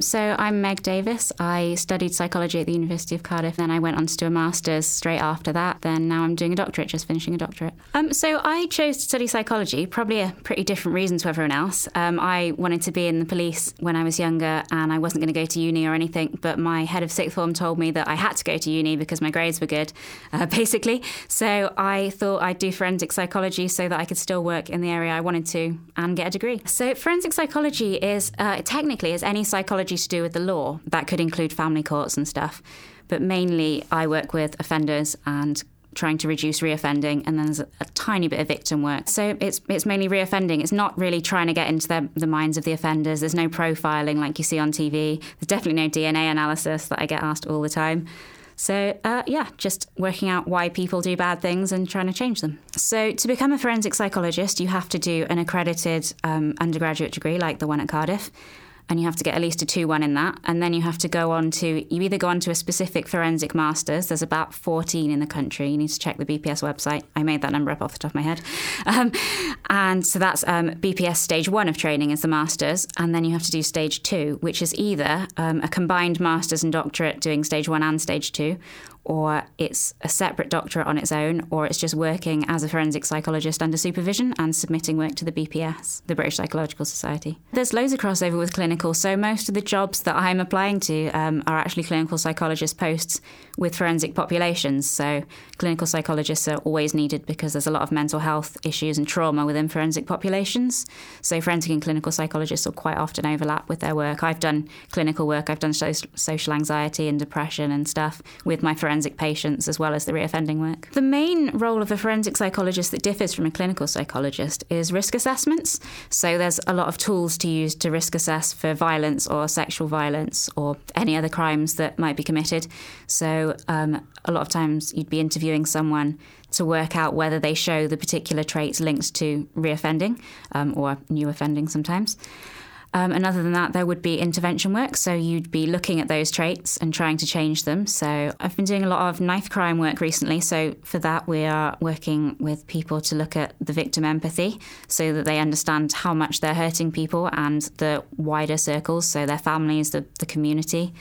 So I'm Meg Davis. I studied psychology at the University of Cardiff. Then I went on to do a master's straight after that. Then now I'm doing a doctorate, just finishing a doctorate. Um, so I chose to study psychology, probably a pretty different reason to everyone else. Um, I wanted to be in the police when I was younger, and I wasn't going to go to uni or anything. But my head of sixth form told me that I had to go to uni because my grades were good, uh, basically. So I thought I'd do forensic psychology so that I could still work in the area I wanted to and get a degree. So forensic psychology is uh, technically is any psychology to do with the law. That could include family courts and stuff. But mainly, I work with offenders and trying to reduce reoffending, and then there's a, a, tiny bit of victim work. So it's it's mainly reoffending. It's not really trying to get into the, the minds of the offenders. There's no profiling like you see on TV. There's definitely no DNA analysis that I get asked all the time. So, uh, yeah, just working out why people do bad things and trying to change them. So, to become a forensic psychologist, you have to do an accredited um, undergraduate degree like the one at Cardiff and you have to get at least a 2 1 in that. And then you have to go on to, you either go on to a specific forensic master's, there's about 14 in the country. You need to check the BPS website. I made that number up off the top of my head. Um, and so that's um, BPS stage one of training is the master's. And then you have to do stage two, which is either um, a combined master's and doctorate doing stage one and stage two, or it's a separate doctorate on its own, or it's just working as a forensic psychologist under supervision and submitting work to the BPS, the British Psychological Society. There's loads of crossover with clinical, so most of the jobs that I'm applying to um, are actually clinical psychologist posts with forensic populations. So clinical psychologists are always needed because there's a lot of mental health issues and trauma within forensic populations. So forensic and clinical psychologists will quite often overlap with their work. I've done clinical work, I've done social anxiety and depression and stuff with my forensic forensic patients as well as the reoffending work. The main role of a forensic psychologist that differs from a clinical psychologist is risk assessments. So there's a lot of tools to use to risk assess for violence or sexual violence or any other crimes that might be committed. So um, a lot of times you'd be interviewing someone to work out whether they show the particular traits linked to reoffending um, or new offending sometimes. Um, and other than that, there would be intervention work. So you'd be looking at those traits and trying to change them. So I've been doing a lot of knife crime work recently. So for that, we are working with people to look at the victim empathy so that they understand how much they're hurting people and the wider circles, so their families, the, the community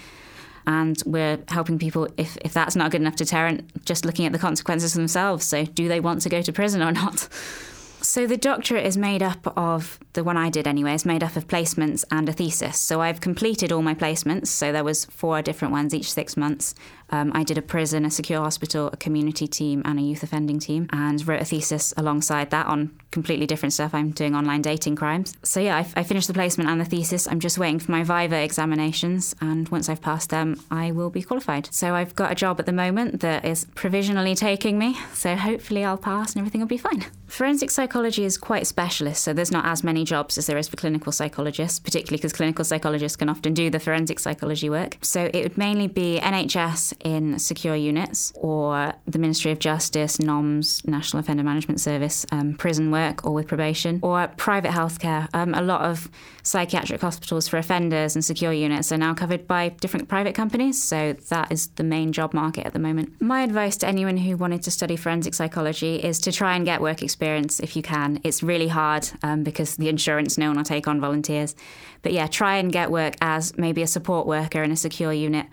and we're helping people if, if that's not a good enough deterrent just looking at the consequences themselves so do they want to go to prison or not so the doctorate is made up of the one I did anyway. Is made up of placements and a thesis. So I've completed all my placements. So there was four different ones each six months, um, I did a prison, a secure hospital, a community team, and a youth offending team, and wrote a thesis alongside that on completely different stuff. I'm doing online dating crimes. So, yeah, I, I finished the placement and the thesis. I'm just waiting for my Viva examinations, and once I've passed them, I will be qualified. So, I've got a job at the moment that is provisionally taking me, so hopefully I'll pass and everything will be fine. Forensic psychology is quite specialist, so there's not as many jobs as there is for clinical psychologists, particularly because clinical psychologists can often do the forensic psychology work. So, it would mainly be NHS in secure units or the Ministry of Justice, NOMS, National Offender Management Service, um, prison work or with probation, or private healthcare. Um, a lot of psychiatric hospitals for offenders and secure units are now covered by different private companies, so that is the main job market at the moment. My advice to anyone who wanted to study forensic psychology is to try and get work experience if you can. It's really hard um, because the insurance no one will take on volunteers. But yeah, try and get work as maybe a support worker in a secure unit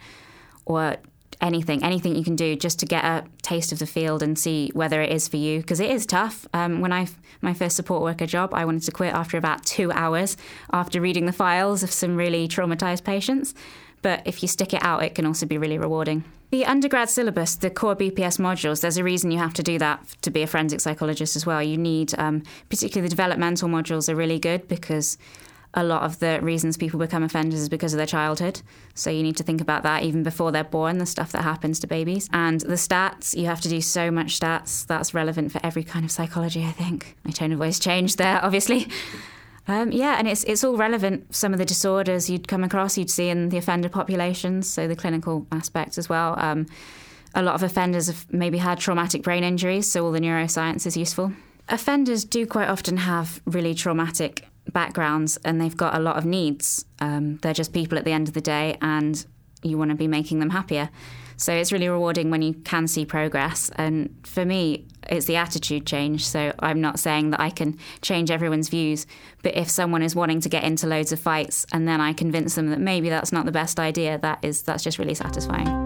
or anything, anything you can do just to get a taste of the field and see whether it is for you because it is tough. Um, when I my first support worker job, I wanted to quit after about two hours after reading the files of some really traumatized patients. But if you stick it out, it can also be really rewarding. The undergrad syllabus, the core BPS modules, there's a reason you have to do that to be a forensic psychologist as well. You need, um, particularly the developmental modules, are really good because a lot of the reasons people become offenders is because of their childhood. So you need to think about that even before they're born, the stuff that happens to babies. And the stats, you have to do so much stats. That's relevant for every kind of psychology, I think. My tone of voice changed there, obviously. Um, yeah, and it's it's all relevant. Some of the disorders you'd come across, you'd see in the offender populations, so the clinical aspects as well. Um, a lot of offenders have maybe had traumatic brain injuries, so all the neuroscience is useful. Offenders do quite often have really traumatic backgrounds and they've got a lot of needs. Um, they're just people at the end of the day, and you want to be making them happier. So it's really rewarding when you can see progress. And for me, it's the attitude change. So I'm not saying that I can change everyone's views, but if someone is wanting to get into loads of fights and then I convince them that maybe that's not the best idea, that is that's just really satisfying.